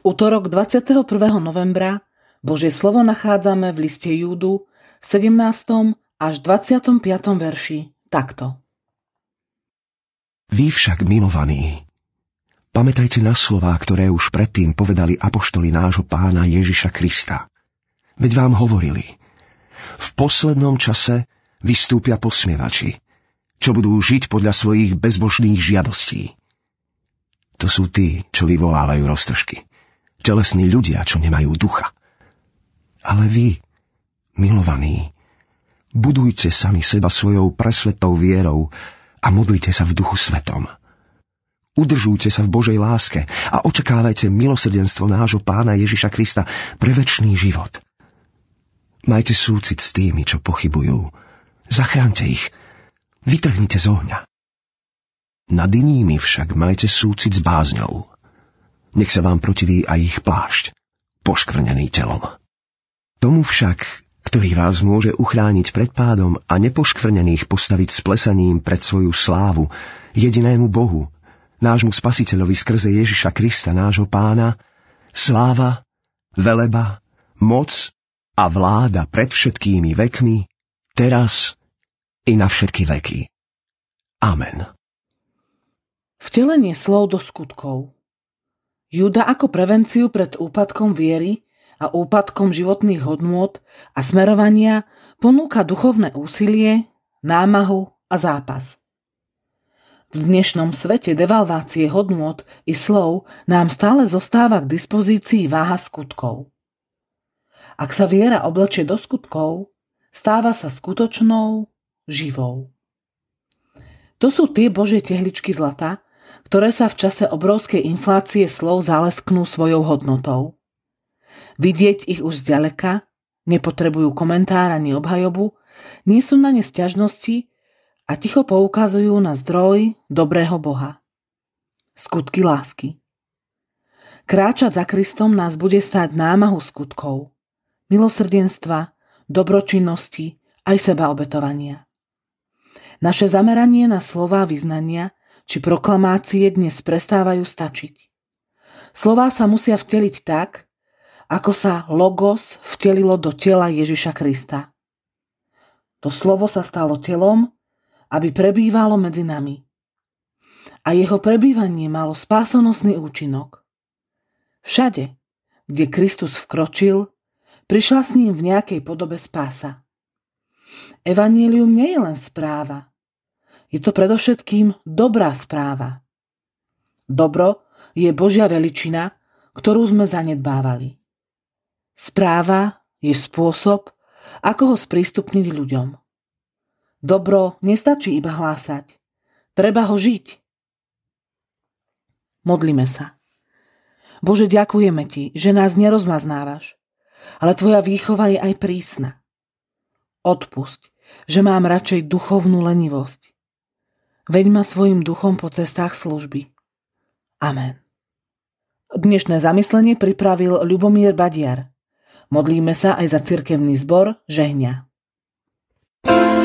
útorok 21. novembra Božie slovo nachádzame v liste Júdu v 17. až 25. verši takto. Vy však, milovaní, pamätajte na slová, ktoré už predtým povedali apoštoli nášho pána Ježiša Krista. Veď vám hovorili, v poslednom čase vystúpia posmievači, čo budú žiť podľa svojich bezbožných žiadostí. To sú tí, čo vyvolávajú roztržky telesní ľudia, čo nemajú ducha. Ale vy, milovaní, budujte sami seba svojou presvetou vierou a modlite sa v duchu svetom. Udržujte sa v Božej láske a očakávajte milosrdenstvo nášho pána Ježiša Krista pre väčší život. Majte súcit s tými, čo pochybujú. Zachránte ich. Vytrhnite z ohňa. Nad inými však majte súcit s bázňou nech sa vám protiví aj ich plášť, poškvrnený telom. Tomu však, ktorý vás môže uchrániť pred pádom a nepoškvrnených postaviť s plesaním pred svoju slávu, jedinému Bohu, nášmu spasiteľovi skrze Ježiša Krista, nášho pána, sláva, veleba, moc a vláda pred všetkými vekmi, teraz i na všetky veky. Amen. Vtelenie slov do skutkov Juda ako prevenciu pred úpadkom viery a úpadkom životných hodnôt a smerovania ponúka duchovné úsilie, námahu a zápas. V dnešnom svete devalvácie hodnôt i slov nám stále zostáva k dispozícii váha skutkov. Ak sa viera oblečie do skutkov, stáva sa skutočnou, živou. To sú tie Božie tehličky zlata, ktoré sa v čase obrovskej inflácie slov zalesknú svojou hodnotou. Vidieť ich už zďaleka, nepotrebujú komentár ani obhajobu, nie sú na ne sťažnosti a ticho poukazujú na zdroj dobrého Boha. Skutky lásky. Kráčať za Kristom nás bude stáť námahu skutkov, milosrdenstva, dobročinnosti aj sebaobetovania. Naše zameranie na slová vyznania či proklamácie dnes prestávajú stačiť. Slová sa musia vteliť tak, ako sa logos vtelilo do tela Ježiša Krista. To slovo sa stalo telom, aby prebývalo medzi nami. A jeho prebývanie malo spásonosný účinok. Všade, kde Kristus vkročil, prišla s ním v nejakej podobe spása. Evangelium nie je len správa, je to predovšetkým dobrá správa. Dobro je Božia veličina, ktorú sme zanedbávali. Správa je spôsob, ako ho sprístupniť ľuďom. Dobro nestačí iba hlásať, treba ho žiť. Modlíme sa. Bože, ďakujeme Ti, že nás nerozmaznávaš, ale Tvoja výchova je aj prísna. Odpusť, že mám radšej duchovnú lenivosť Veď ma svojim duchom po cestách služby. Amen. Dnešné zamyslenie pripravil Ľubomír Badiar. Modlíme sa aj za cirkevný zbor Žehňa. thank you